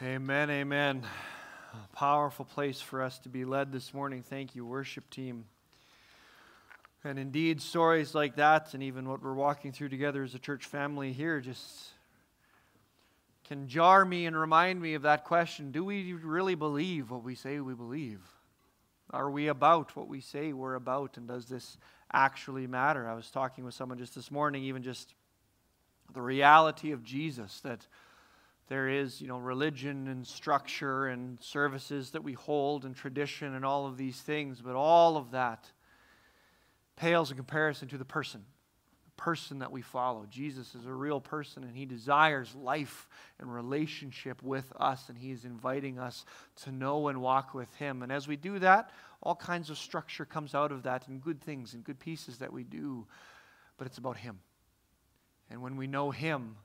Amen, amen. A powerful place for us to be led this morning. Thank you, worship team. And indeed, stories like that, and even what we're walking through together as a church family here, just can jar me and remind me of that question Do we really believe what we say we believe? Are we about what we say we're about? And does this actually matter? I was talking with someone just this morning, even just the reality of Jesus, that there is, you know, religion and structure and services that we hold and tradition and all of these things, but all of that pales in comparison to the person, the person that we follow. Jesus is a real person and he desires life and relationship with us and he is inviting us to know and walk with him. And as we do that, all kinds of structure comes out of that and good things and good pieces that we do, but it's about him. And when we know him,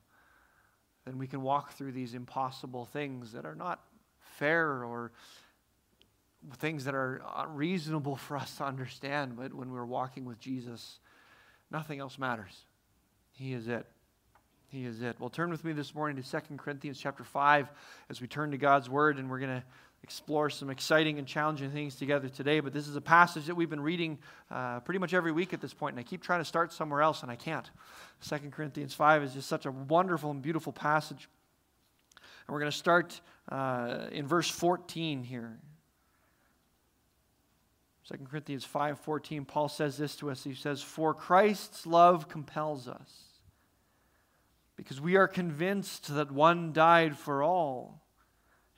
then we can walk through these impossible things that are not fair or things that are uh, reasonable for us to understand. But when we're walking with Jesus, nothing else matters. He is it. He is it. Well, turn with me this morning to 2 Corinthians chapter 5 as we turn to God's Word, and we're going to explore some exciting and challenging things together today. But this is a passage that we've been reading uh, pretty much every week at this point, and I keep trying to start somewhere else, and I can't. 2 Corinthians 5 is just such a wonderful and beautiful passage. And we're going to start uh, in verse 14 here. 2 Corinthians 5:14 Paul says this to us he says for Christ's love compels us because we are convinced that one died for all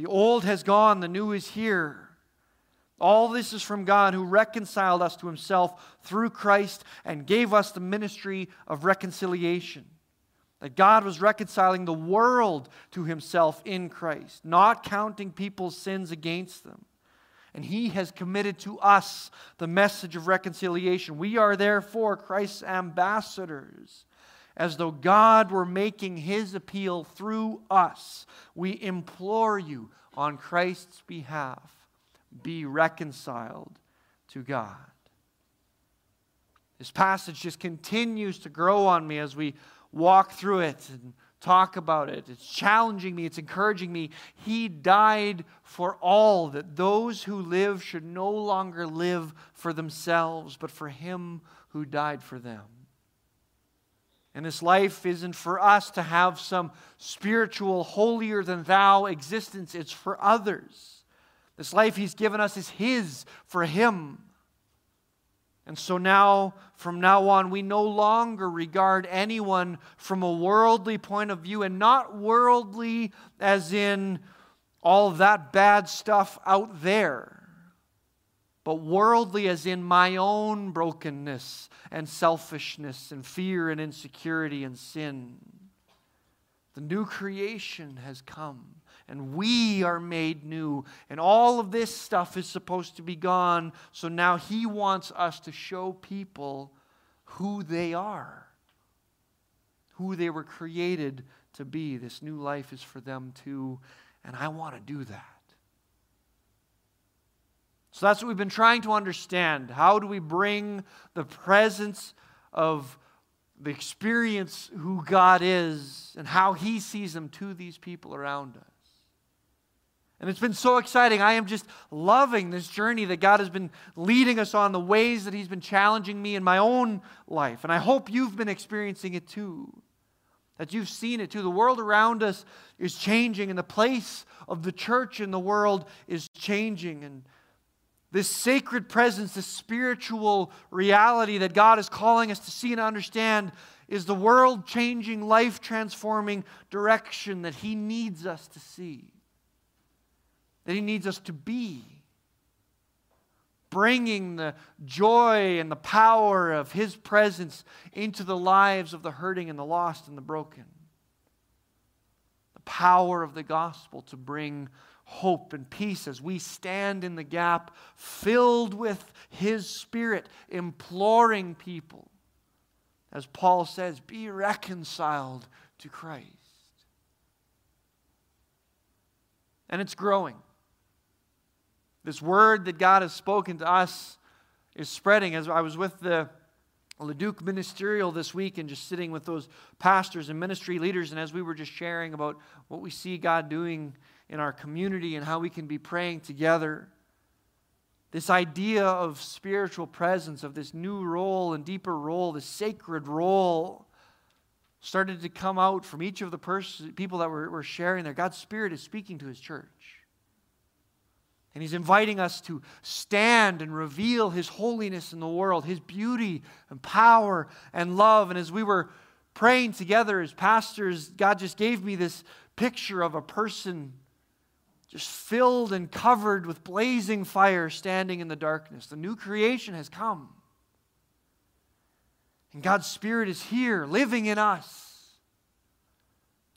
The old has gone, the new is here. All this is from God who reconciled us to himself through Christ and gave us the ministry of reconciliation. That God was reconciling the world to himself in Christ, not counting people's sins against them. And he has committed to us the message of reconciliation. We are therefore Christ's ambassadors as though God were making his appeal through us. We implore you on Christ's behalf be reconciled to God. This passage just continues to grow on me as we walk through it and talk about it. It's challenging me, it's encouraging me. He died for all, that those who live should no longer live for themselves, but for Him who died for them. And this life isn't for us to have some spiritual, holier than thou existence, it's for others. This life He's given us is His for Him. And so now, from now on, we no longer regard anyone from a worldly point of view, and not worldly as in all that bad stuff out there but worldly as in my own brokenness and selfishness and fear and insecurity and sin. The new creation has come and we are made new. And all of this stuff is supposed to be gone. So now he wants us to show people who they are, who they were created to be. This new life is for them too. And I want to do that. So that's what we've been trying to understand. How do we bring the presence of the experience who God is and how He sees them to these people around us? And it's been so exciting. I am just loving this journey that God has been leading us on, the ways that He's been challenging me in my own life. And I hope you've been experiencing it too. That you've seen it too. The world around us is changing, and the place of the church in the world is changing. And this sacred presence, this spiritual reality that God is calling us to see and understand is the world changing, life transforming direction that He needs us to see, that He needs us to be. Bringing the joy and the power of His presence into the lives of the hurting and the lost and the broken the power of the gospel to bring hope and peace as we stand in the gap, filled with His Spirit, imploring people, as Paul says, be reconciled to Christ. And it's growing. This word that God has spoken to us is spreading. As I was with the Leduc Ministerial this week and just sitting with those pastors and ministry leaders, and as we were just sharing about what we see God doing in our community and how we can be praying together, this idea of spiritual presence, of this new role and deeper role, this sacred role, started to come out from each of the pers- people that were, were sharing there. God's Spirit is speaking to His church. And he's inviting us to stand and reveal his holiness in the world, his beauty and power and love. And as we were praying together as pastors, God just gave me this picture of a person just filled and covered with blazing fire standing in the darkness. The new creation has come. And God's Spirit is here, living in us.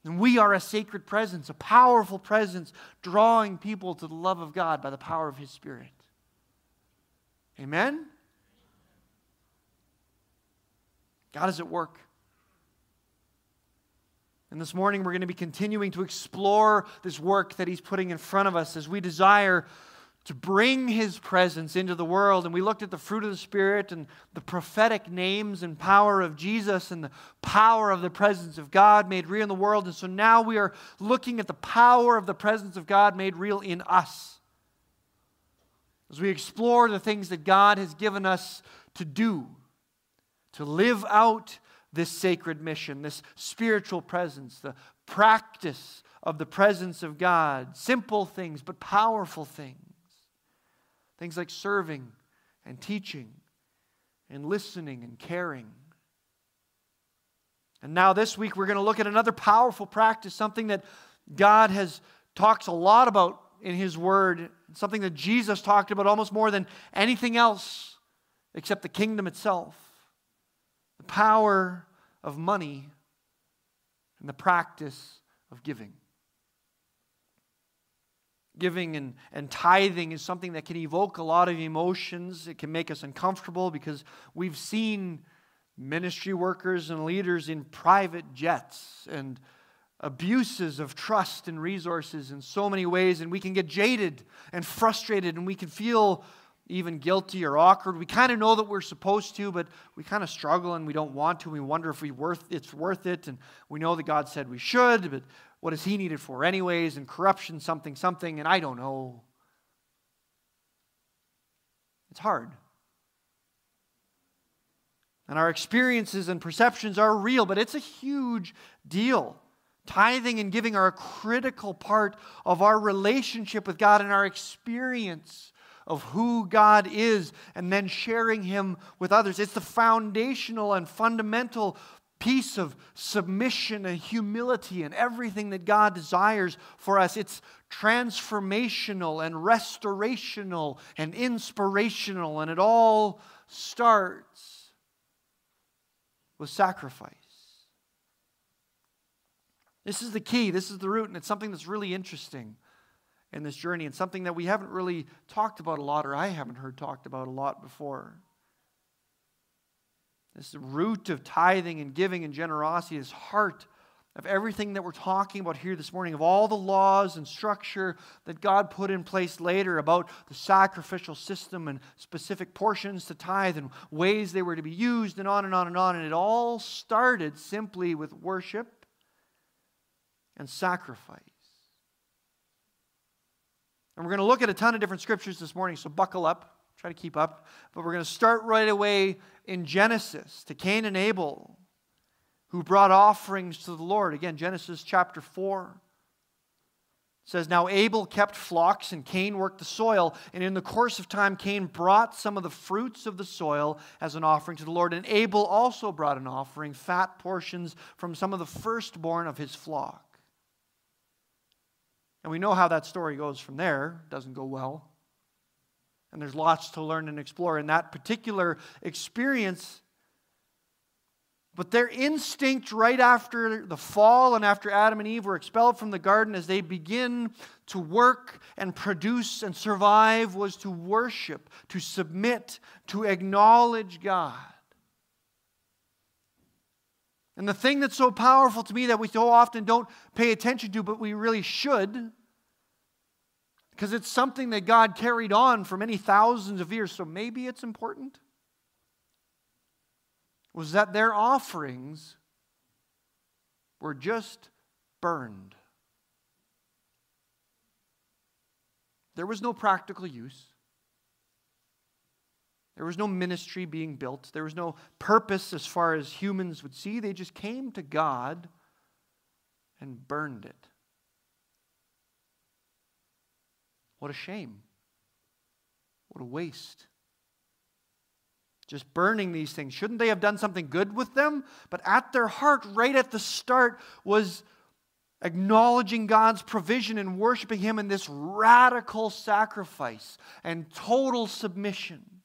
And we are a sacred presence, a powerful presence, drawing people to the love of God by the power of His Spirit. Amen? God is at work. And this morning, we're going to be continuing to explore this work that He's putting in front of us as we desire to bring his presence into the world. And we looked at the fruit of the Spirit and the prophetic names and power of Jesus and the power of the presence of God made real in the world. And so now we are looking at the power of the presence of God made real in us. As we explore the things that God has given us to do, to live out this sacred mission, this spiritual presence, the practice of the presence of God. Simple things, but powerful things. Things like serving and teaching and listening and caring. And now this week we're going to look at another powerful practice, something that God has talks a lot about in his word, something that Jesus talked about almost more than anything else except the kingdom itself. The power of money and the practice of giving. Giving and, and tithing is something that can evoke a lot of emotions. It can make us uncomfortable because we've seen ministry workers and leaders in private jets and abuses of trust and resources in so many ways, and we can get jaded and frustrated, and we can feel even guilty or awkward. We kind of know that we're supposed to, but we kind of struggle and we don't want to. We wonder if we worth it's worth it, and we know that God said we should, but what is he needed for, anyways? And corruption, something, something, and I don't know. It's hard. And our experiences and perceptions are real, but it's a huge deal. Tithing and giving are a critical part of our relationship with God and our experience of who God is and then sharing Him with others. It's the foundational and fundamental piece of submission and humility and everything that God desires for us. It's transformational and restorational and inspirational, and it all starts with sacrifice. This is the key, this is the root, and it's something that's really interesting in this journey and something that we haven't really talked about a lot, or I haven't heard talked about a lot before. This root of tithing and giving and generosity, this heart of everything that we're talking about here this morning, of all the laws and structure that God put in place later about the sacrificial system and specific portions to tithe and ways they were to be used, and on and on and on. And it all started simply with worship and sacrifice. And we're going to look at a ton of different scriptures this morning, so buckle up, try to keep up. But we're going to start right away in Genesis to Cain and Abel, who brought offerings to the Lord. Again, Genesis chapter 4 says, Now Abel kept flocks and Cain worked the soil. And in the course of time, Cain brought some of the fruits of the soil as an offering to the Lord. And Abel also brought an offering, fat portions from some of the firstborn of his flock. And we know how that story goes from there. It doesn't go well. And there's lots to learn and explore. In that particular experience, But their instinct right after the fall and after Adam and Eve were expelled from the garden as they begin to work and produce and survive was to worship, to submit, to acknowledge God. And the thing that's so powerful to me that we so often don't pay attention to, but we really should, because it's something that God carried on for many thousands of years, so maybe it's important was that their offerings were just burned. There was no practical use. There was no ministry being built. There was no purpose as far as humans would see. They just came to God and burned it. What a shame. What a waste just burning these things. Shouldn't they have done something good with them? But at their heart, right at the start, was acknowledging God's provision and worshiping Him in this radical sacrifice and total submission.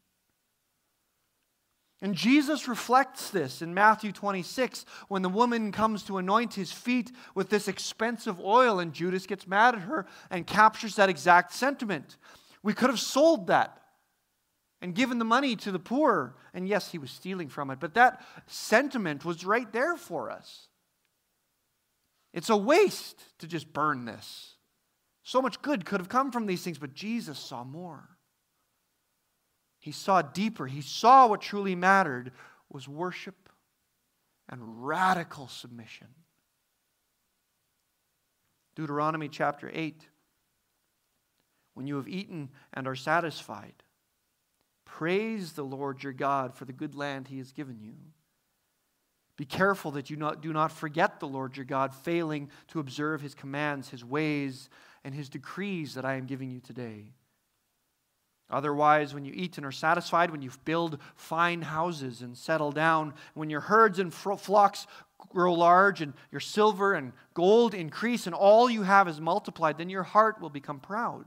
And Jesus reflects this in Matthew 26 when the woman comes to anoint his feet with this expensive oil, and Judas gets mad at her and captures that exact sentiment. We could have sold that and given the money to the poor. And yes, he was stealing from it, but that sentiment was right there for us. It's a waste to just burn this. So much good could have come from these things, but Jesus saw more. He saw deeper. He saw what truly mattered was worship and radical submission. Deuteronomy chapter 8. When you have eaten and are satisfied, Praise the Lord your God for the good land he has given you. Be careful that you not, do not forget the Lord your God, failing to observe his commands, his ways, and his decrees that I am giving you today. Otherwise, when you eat and are satisfied, when you build fine houses and settle down, when your herds and flocks grow large, and your silver and gold increase, and all you have is multiplied, then your heart will become proud.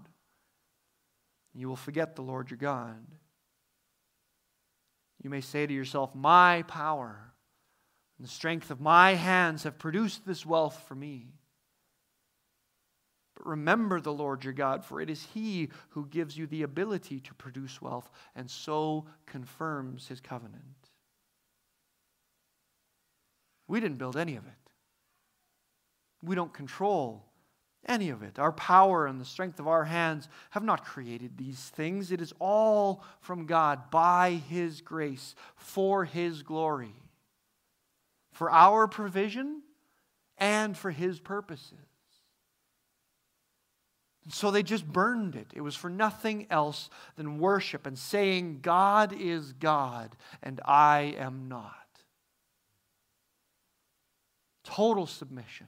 You will forget the Lord your God. You may say to yourself, My power and the strength of my hands have produced this wealth for me. Remember the Lord your God, for it is He who gives you the ability to produce wealth and so confirms His covenant. We didn't build any of it. We don't control any of it. Our power and the strength of our hands have not created these things. It is all from God by His grace for His glory, for our provision and for His purposes. And so they just burned it. It was for nothing else than worship and saying, God is God and I am not. Total submission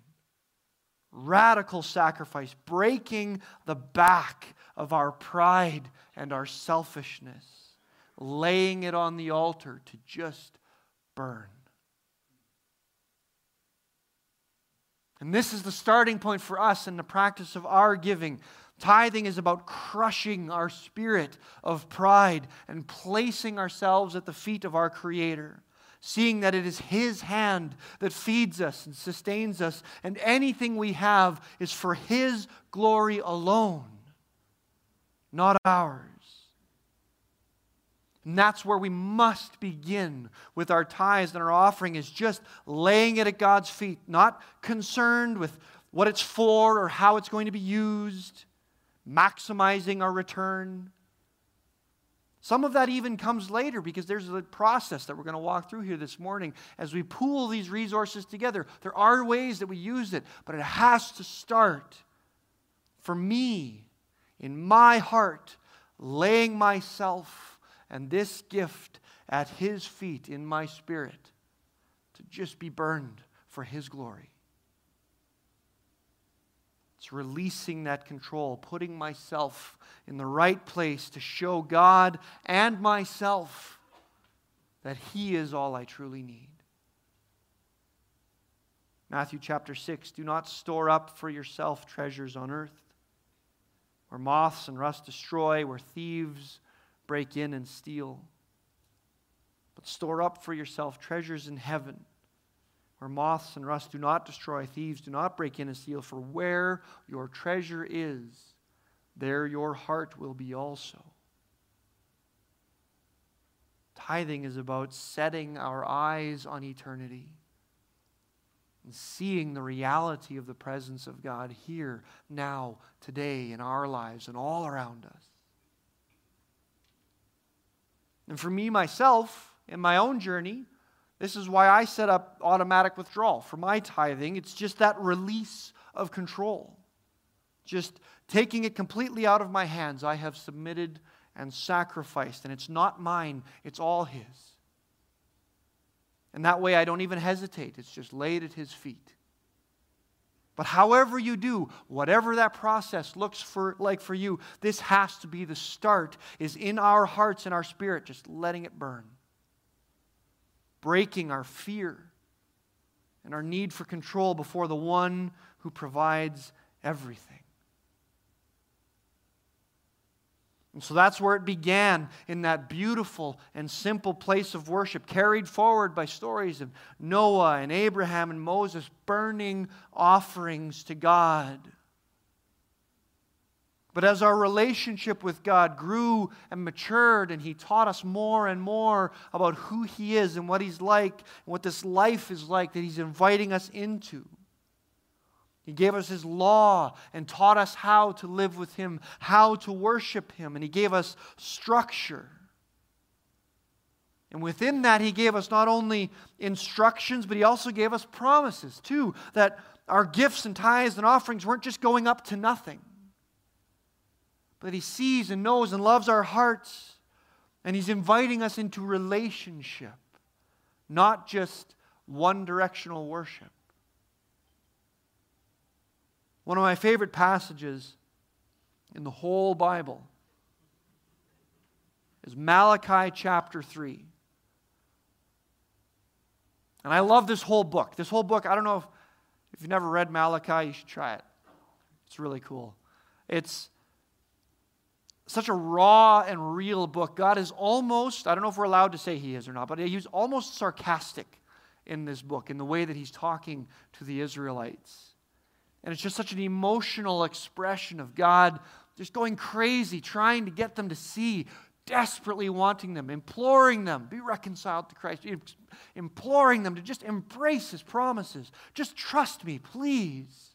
radical sacrifice, breaking the back of our pride and our selfishness, laying it on the altar to just burn. And this is the starting point for us in the practice of our giving. Tithing is about crushing our spirit of pride and placing ourselves at the feet of our Creator seeing that it is His hand that feeds us and sustains us, and anything we have is for His glory alone, not ours. And that's where we must begin with our tithes and our offering, is just laying it at God's feet, not concerned with what it's for or how it's going to be used, maximizing our return. Some of that even comes later because there's a process that we're going to walk through here this morning as we pool these resources together. There are ways that we use it, but it has to start for me in my heart, laying myself and this gift at His feet in my spirit to just be burned for His glory. It's releasing that control, putting myself in the right place to show God and myself that He is all I truly need. Matthew chapter 6 Do not store up for yourself treasures on earth, where moths and rust destroy, where thieves break in and steal. But store up for yourself treasures in heaven where moths and rust do not destroy, thieves do not break in and steal. For where your treasure is, there your heart will be also. Tithing is about setting our eyes on eternity and seeing the reality of the presence of God here, now, today, in our lives and all around us. And for me, myself, in my own journey, this is why I set up automatic withdrawal. For my tithing, it's just that release of control. Just taking it completely out of my hands. I have submitted and sacrificed, and it's not mine, it's all His. And that way I don't even hesitate, it's just laid at His feet. But however you do, whatever that process looks for, like for you, this has to be the start, is in our hearts and our spirit, just letting it burn breaking our fear and our need for control before the one who provides everything. And so that's where it began in that beautiful and simple place of worship, carried forward by stories of Noah and Abraham and Moses burning offerings to God. But as our relationship with God grew and matured, and He taught us more and more about who He is and what He's like, and what this life is like that He's inviting us into, He gave us His law and taught us how to live with Him, how to worship Him, and He gave us structure. And within that, He gave us not only instructions, but He also gave us promises, too, that our gifts and tithes and offerings weren't just going up to nothing that He sees and knows and loves our hearts. And He's inviting us into relationship, not just one directional worship. One of my favorite passages in the whole Bible is Malachi chapter 3. And I love this whole book. This whole book, I don't know if, if you've never read Malachi, you should try it. It's really cool. It's such a raw and real book. God is almost, I don't know if we're allowed to say he is or not, but he's almost sarcastic in this book in the way that he's talking to the Israelites. And it's just such an emotional expression of God just going crazy, trying to get them to see, desperately wanting them, imploring them, be reconciled to Christ, imploring them to just embrace his promises. Just trust me, please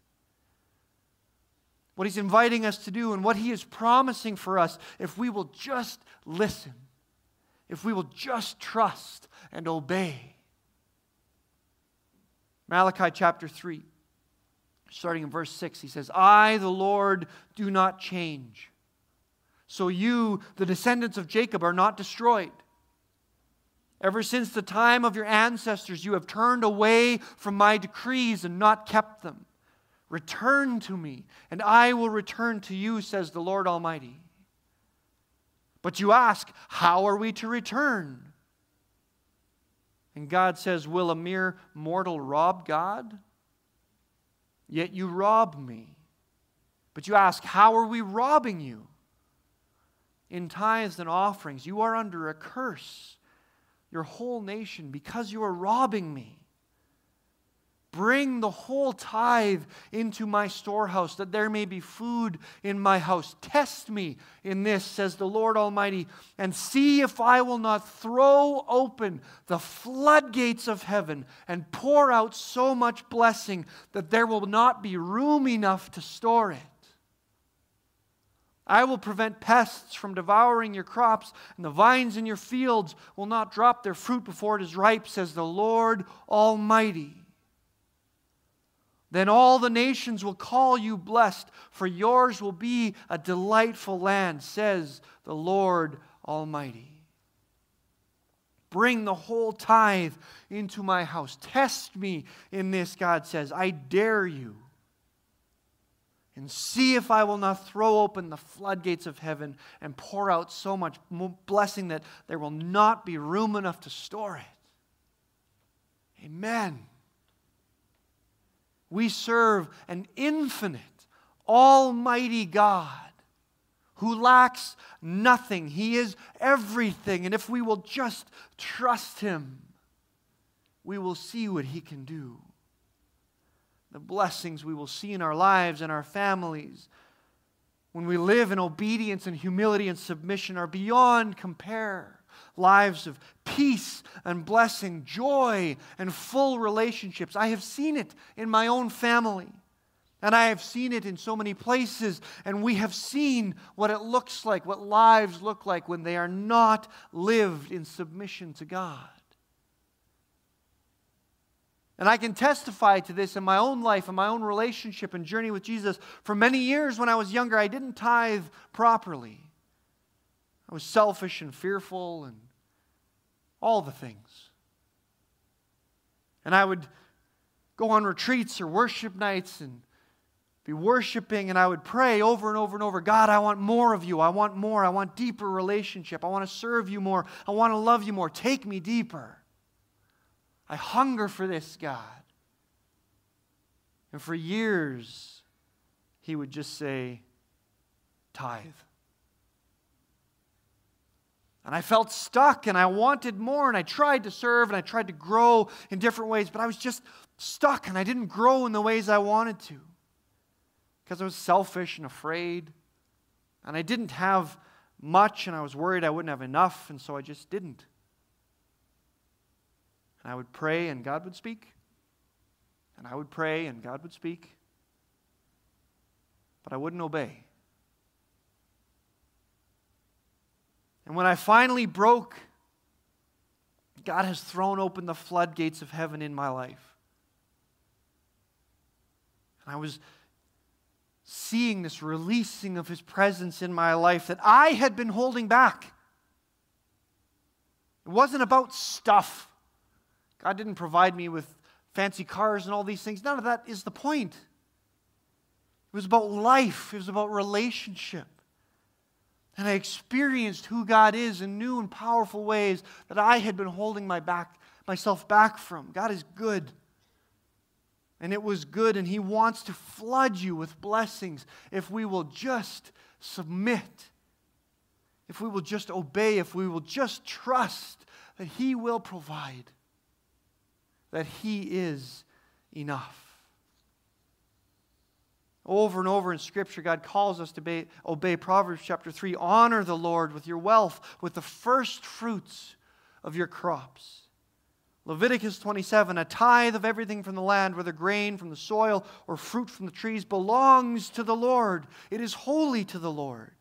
what He's inviting us to do and what He is promising for us if we will just listen, if we will just trust and obey. Malachi chapter 3, starting in verse 6, he says, I, the Lord, do not change. So you, the descendants of Jacob, are not destroyed. Ever since the time of your ancestors, you have turned away from my decrees and not kept them. Return to me, and I will return to you, says the Lord Almighty. But you ask, How are we to return? And God says, Will a mere mortal rob God? Yet you rob me. But you ask, How are we robbing you? In tithes and offerings, you are under a curse, your whole nation, because you are robbing me. Bring the whole tithe into my storehouse, that there may be food in my house. Test me in this, says the Lord Almighty, and see if I will not throw open the floodgates of heaven and pour out so much blessing that there will not be room enough to store it. I will prevent pests from devouring your crops, and the vines in your fields will not drop their fruit before it is ripe, says the Lord Almighty. Then all the nations will call you blessed, for yours will be a delightful land, says the Lord Almighty. Bring the whole tithe into my house. Test me in this, God says. I dare you. And see if I will not throw open the floodgates of heaven and pour out so much blessing that there will not be room enough to store it. Amen. We serve an infinite, almighty God who lacks nothing. He is everything. And if we will just trust Him, we will see what He can do. The blessings we will see in our lives and our families when we live in obedience and humility and submission are beyond compare. Lives of peace and blessing, joy and full relationships. I have seen it in my own family. And I have seen it in so many places, and we have seen what it looks like, what lives look like when they are not lived in submission to God. And I can testify to this in my own life, in my own relationship and journey with Jesus. For many years when I was younger, I didn't tithe properly. I was selfish and fearful and all the things. And I would go on retreats or worship nights and be worshiping, and I would pray over and over and over God, I want more of you. I want more. I want deeper relationship. I want to serve you more. I want to love you more. Take me deeper. I hunger for this, God. And for years, he would just say, tithe. And I felt stuck and I wanted more and I tried to serve and I tried to grow in different ways, but I was just stuck and I didn't grow in the ways I wanted to because I was selfish and afraid. And I didn't have much and I was worried I wouldn't have enough, and so I just didn't. And I would pray and God would speak. And I would pray and God would speak. But I wouldn't obey. And when I finally broke, God has thrown open the floodgates of heaven in my life. And I was seeing this releasing of His presence in my life that I had been holding back. It wasn't about stuff. God didn't provide me with fancy cars and all these things. None of that is the point. It was about life, it was about relationship. And I experienced who God is in new and powerful ways that I had been holding my back, myself back from. God is good. And it was good, and He wants to flood you with blessings if we will just submit, if we will just obey, if we will just trust that He will provide that He is enough. Over and over in Scripture, God calls us to obey, obey, Proverbs chapter 3 honor the Lord with your wealth, with the first fruits of your crops. Leviticus 27 a tithe of everything from the land, whether grain from the soil or fruit from the trees, belongs to the Lord. It is holy to the Lord.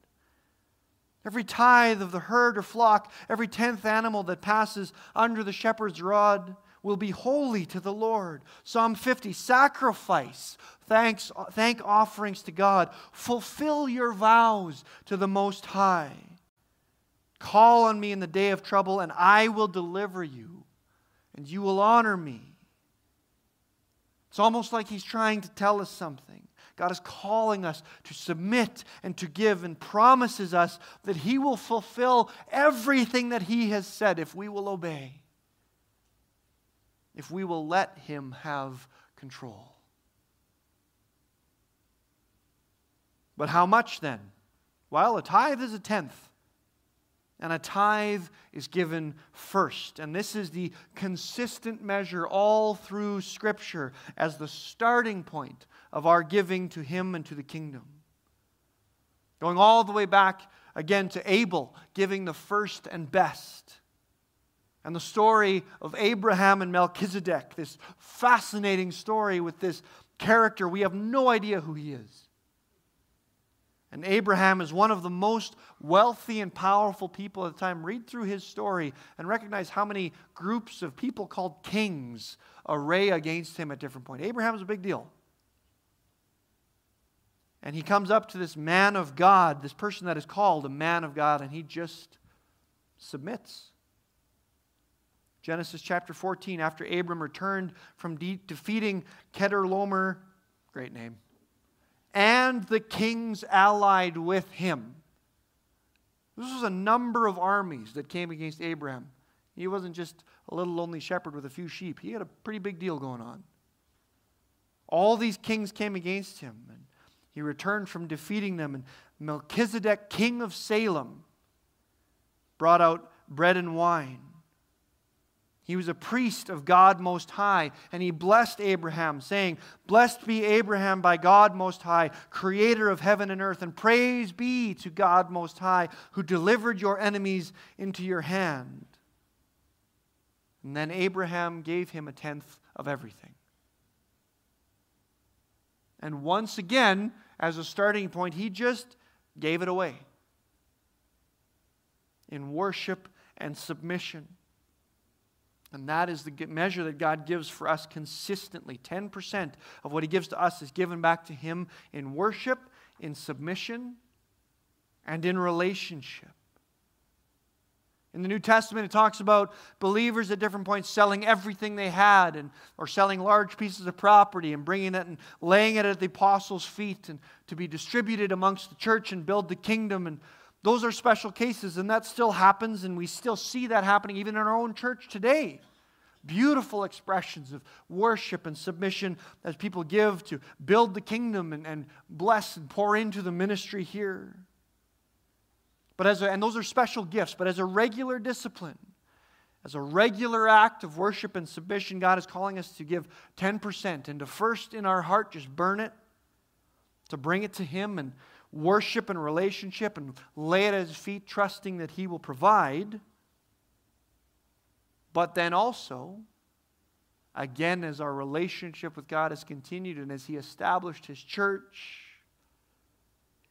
Every tithe of the herd or flock, every tenth animal that passes under the shepherd's rod, will be holy to the Lord. Psalm 50 sacrifice, thanks, thank offerings to God. Fulfill your vows to the Most High. Call on me in the day of trouble, and I will deliver you, and you will honor me. It's almost like he's trying to tell us something. God is calling us to submit and to give and promises us that He will fulfill everything that He has said if we will obey if we will let Him have control. But how much then? Well, a tithe is a tenth. And a tithe is given first. And this is the consistent measure all through Scripture as the starting point of our giving to Him and to the kingdom. Going all the way back again to Abel, giving the first and best and the story of Abraham and Melchizedek, this fascinating story with this character. We have no idea who he is. And Abraham is one of the most wealthy and powerful people at the time. Read through his story and recognize how many groups of people called kings array against him at different points. Abraham is a big deal. And he comes up to this man of God, this person that is called a man of God, and he just submits. Genesis chapter 14, after Abram returned from de- defeating Chedorlaomer, great name, and the kings allied with him. This was a number of armies that came against Abraham. He wasn't just a little lonely shepherd with a few sheep, he had a pretty big deal going on. All these kings came against him, and he returned from defeating them. And Melchizedek, king of Salem, brought out bread and wine. He was a priest of God Most High, and he blessed Abraham, saying, Blessed be Abraham by God Most High, creator of heaven and earth, and praise be to God Most High, who delivered your enemies into your hand. And then Abraham gave him a tenth of everything. And once again, as a starting point, he just gave it away in worship and submission. And that is the measure that God gives for us consistently. 10% of what He gives to us is given back to Him in worship, in submission, and in relationship. In the New Testament, it talks about believers at different points selling everything they had and, or selling large pieces of property and bringing it and laying it at the apostles' feet and to be distributed amongst the church and build the kingdom. And those are special cases, and that still happens, and we still see that happening even in our own church today. Beautiful expressions of worship and submission as people give to build the kingdom and, and bless and pour into the ministry here. But as a, and those are special gifts, but as a regular discipline, as a regular act of worship and submission, God is calling us to give 10% and to first in our heart just burn it, to bring it to Him and worship and relationship and lay it at His feet, trusting that He will provide. But then also, again, as our relationship with God has continued and as He established His church,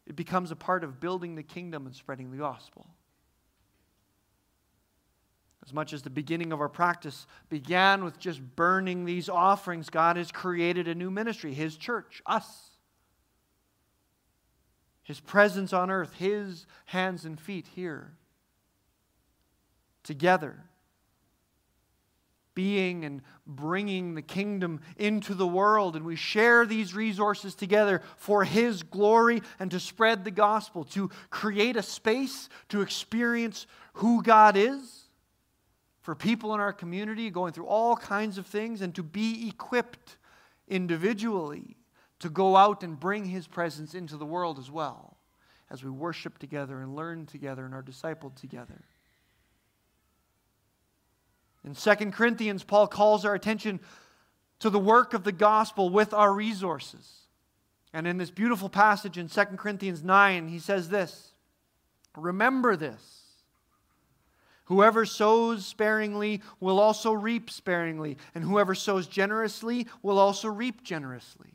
it becomes a part of building the kingdom and spreading the gospel. As much as the beginning of our practice began with just burning these offerings, God has created a new ministry, His church, us. His presence on earth, His hands and feet here. Together. Being and bringing the kingdom into the world. And we share these resources together for His glory and to spread the gospel, to create a space to experience who God is for people in our community going through all kinds of things and to be equipped individually to go out and bring his presence into the world as well as we worship together and learn together and are discipled together. In 2 Corinthians, Paul calls our attention to the work of the gospel with our resources. And in this beautiful passage in 2 Corinthians 9, he says this Remember this. Whoever sows sparingly will also reap sparingly, and whoever sows generously will also reap generously.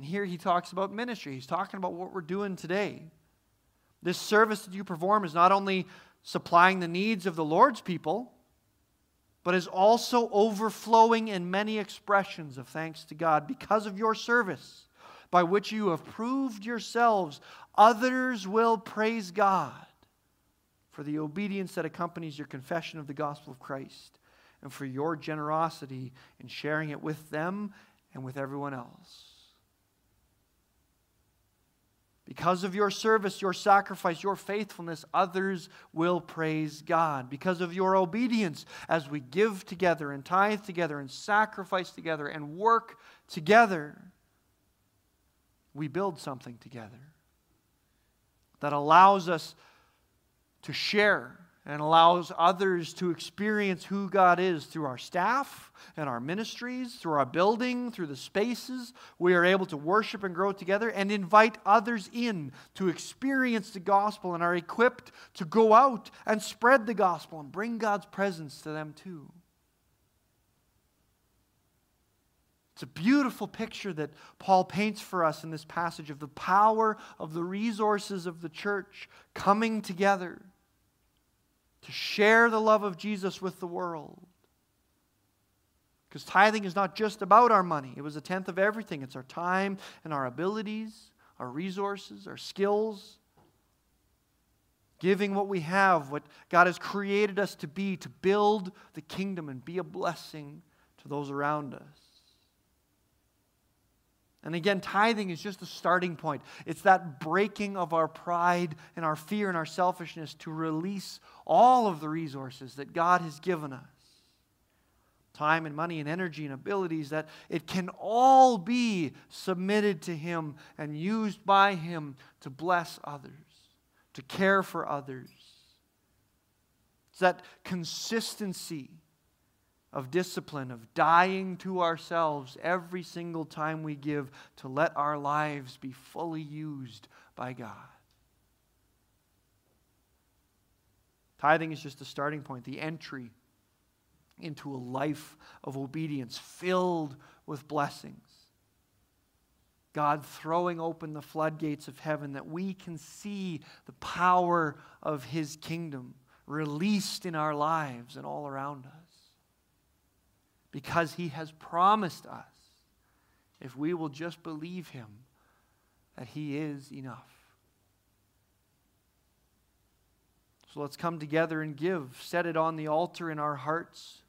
And here he talks about ministry. He's talking about what we're doing today. This service that you perform is not only supplying the needs of the Lord's people, but is also overflowing in many expressions of thanks to God because of your service, by which you have proved yourselves. Others will praise God for the obedience that accompanies your confession of the gospel of Christ and for your generosity in sharing it with them and with everyone else. Because of your service, your sacrifice, your faithfulness, others will praise God. Because of your obedience, as we give together and tithe together and sacrifice together and work together, we build something together that allows us to share and allows others to experience who God is through our staff and our ministries, through our building, through the spaces. We are able to worship and grow together and invite others in to experience the gospel and are equipped to go out and spread the gospel and bring God's presence to them too. It's a beautiful picture that Paul paints for us in this passage of the power of the resources of the church coming together to share the love of Jesus with the world. Because tithing is not just about our money, it was a tenth of everything. It's our time and our abilities, our resources, our skills. giving what we have, what God has created us to be, to build the kingdom and be a blessing to those around us. And again, tithing is just a starting point. It's that breaking of our pride and our fear and our selfishness to release all of the resources that God has given us time and money and energy and abilities that it can all be submitted to Him and used by Him to bless others, to care for others. It's that consistency of discipline, of dying to ourselves every single time we give to let our lives be fully used by God. Tithing is just a starting point, the entry into a life of obedience filled with blessings. God throwing open the floodgates of heaven that we can see the power of His kingdom released in our lives and all around us because he has promised us, if we will just believe him, that he is enough. So let's come together and give. Set it on the altar in our hearts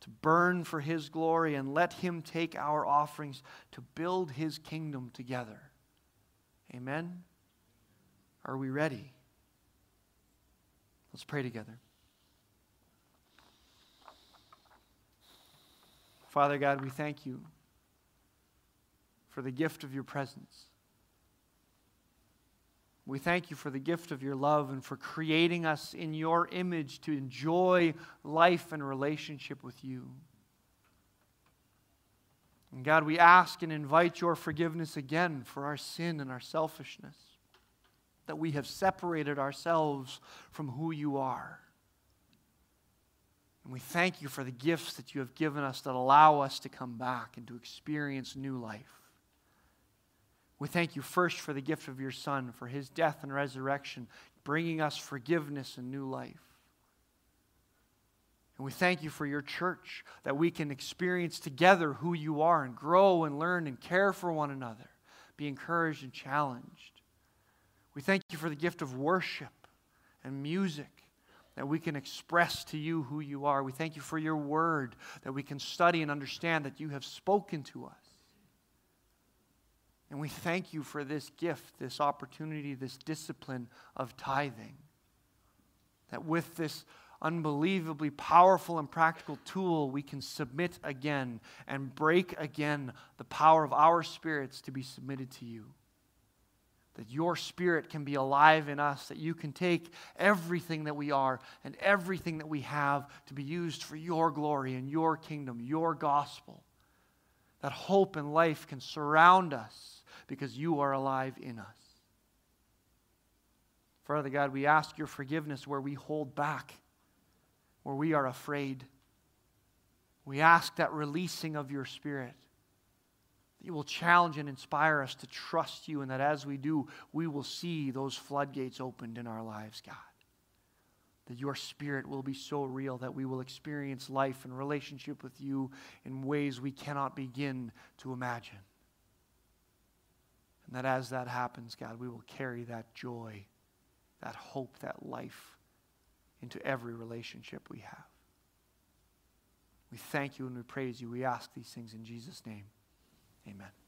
to burn for his glory and let him take our offerings to build his kingdom together. Amen? Are we ready? Let's pray together. Father God, we thank you for the gift of your presence. We thank you for the gift of your love and for creating us in your image to enjoy life and relationship with you. And God, we ask and invite your forgiveness again for our sin and our selfishness, that we have separated ourselves from who you are. And we thank you for the gifts that you have given us that allow us to come back and to experience new life. We thank you first for the gift of your Son, for his death and resurrection, bringing us forgiveness and new life. And we thank you for your church, that we can experience together who you are and grow and learn and care for one another, be encouraged and challenged. We thank you for the gift of worship and music that we can express to you who you are. We thank you for your word, that we can study and understand that you have spoken to us. And we thank you for this gift, this opportunity, this discipline of tithing. That with this unbelievably powerful and practical tool, we can submit again and break again the power of our spirits to be submitted to you that your spirit can be alive in us, that you can take everything that we are and everything that we have to be used for your glory and your kingdom, your gospel. That hope and life can surround us because you are alive in us. Father God, we ask your forgiveness where we hold back, where we are afraid. We ask that releasing of your spirit you will challenge and inspire us to trust you, and that as we do, we will see those floodgates opened in our lives, God. That your spirit will be so real that we will experience life and relationship with you in ways we cannot begin to imagine. And that as that happens, God, we will carry that joy, that hope, that life into every relationship we have. We thank you and we praise you. We ask these things in Jesus' name. Amen.